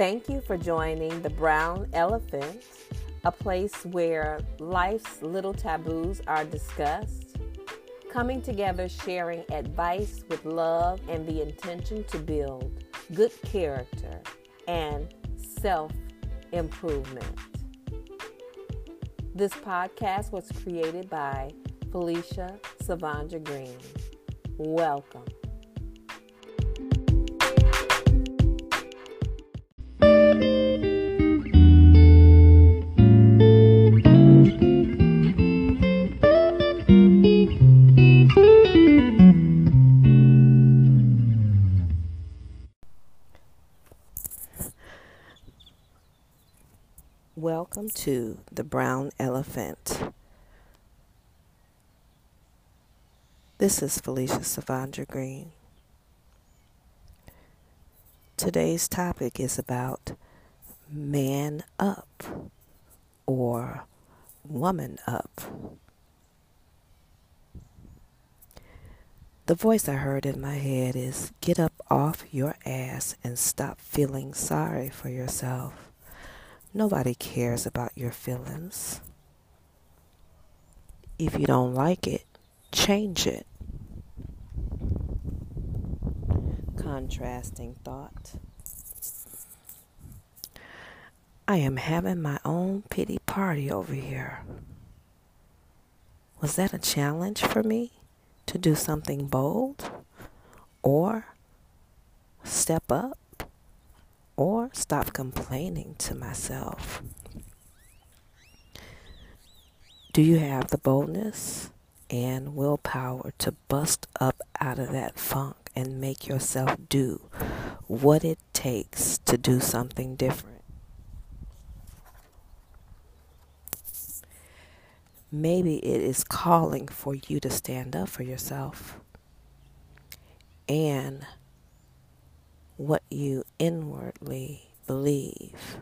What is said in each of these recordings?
Thank you for joining the Brown Elephant, a place where life's little taboos are discussed, coming together sharing advice with love and the intention to build good character and self improvement. This podcast was created by Felicia Savandra Green. Welcome. Welcome to the Brown Elephant. This is Felicia Savandra Green. Today's topic is about man up or woman up. The voice I heard in my head is get up off your ass and stop feeling sorry for yourself. Nobody cares about your feelings. If you don't like it, change it. Contrasting thought. I am having my own pity party over here. Was that a challenge for me to do something bold or step up? Or stop complaining to myself. Do you have the boldness and willpower to bust up out of that funk and make yourself do what it takes to do something different? Maybe it is calling for you to stand up for yourself and what you inwardly believe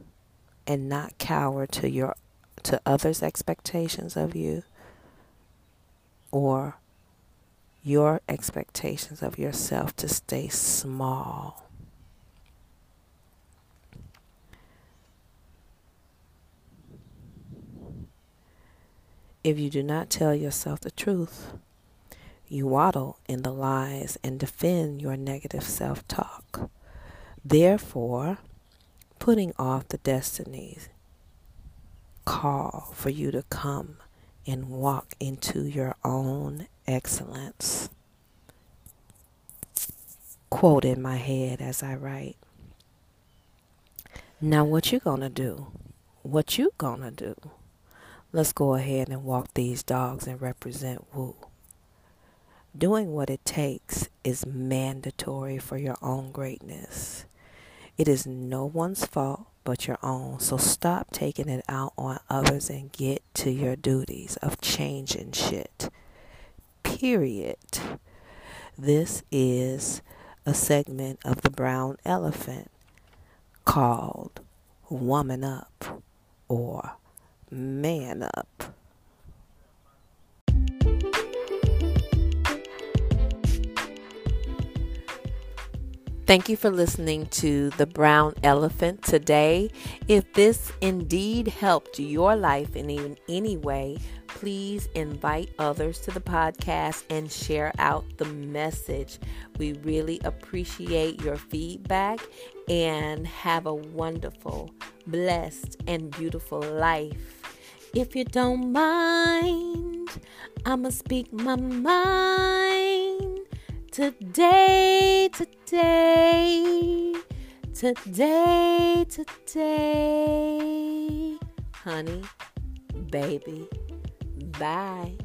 and not cower to your to others expectations of you or your expectations of yourself to stay small. If you do not tell yourself the truth you waddle in the lies and defend your negative self-talk Therefore, putting off the destinies call for you to come and walk into your own excellence. Quote in my head as I write. Now what you gonna do? What you gonna do? Let's go ahead and walk these dogs and represent Wu. Doing what it takes is mandatory for your own greatness. It is no one's fault but your own. So stop taking it out on others and get to your duties of changing shit. Period. This is a segment of the brown elephant called Woman Up or Man Up. Thank you for listening to The Brown Elephant today. If this indeed helped your life in any way, please invite others to the podcast and share out the message. We really appreciate your feedback and have a wonderful, blessed, and beautiful life. If you don't mind, I'ma speak my mind. Today, today, today, today, honey, baby, bye.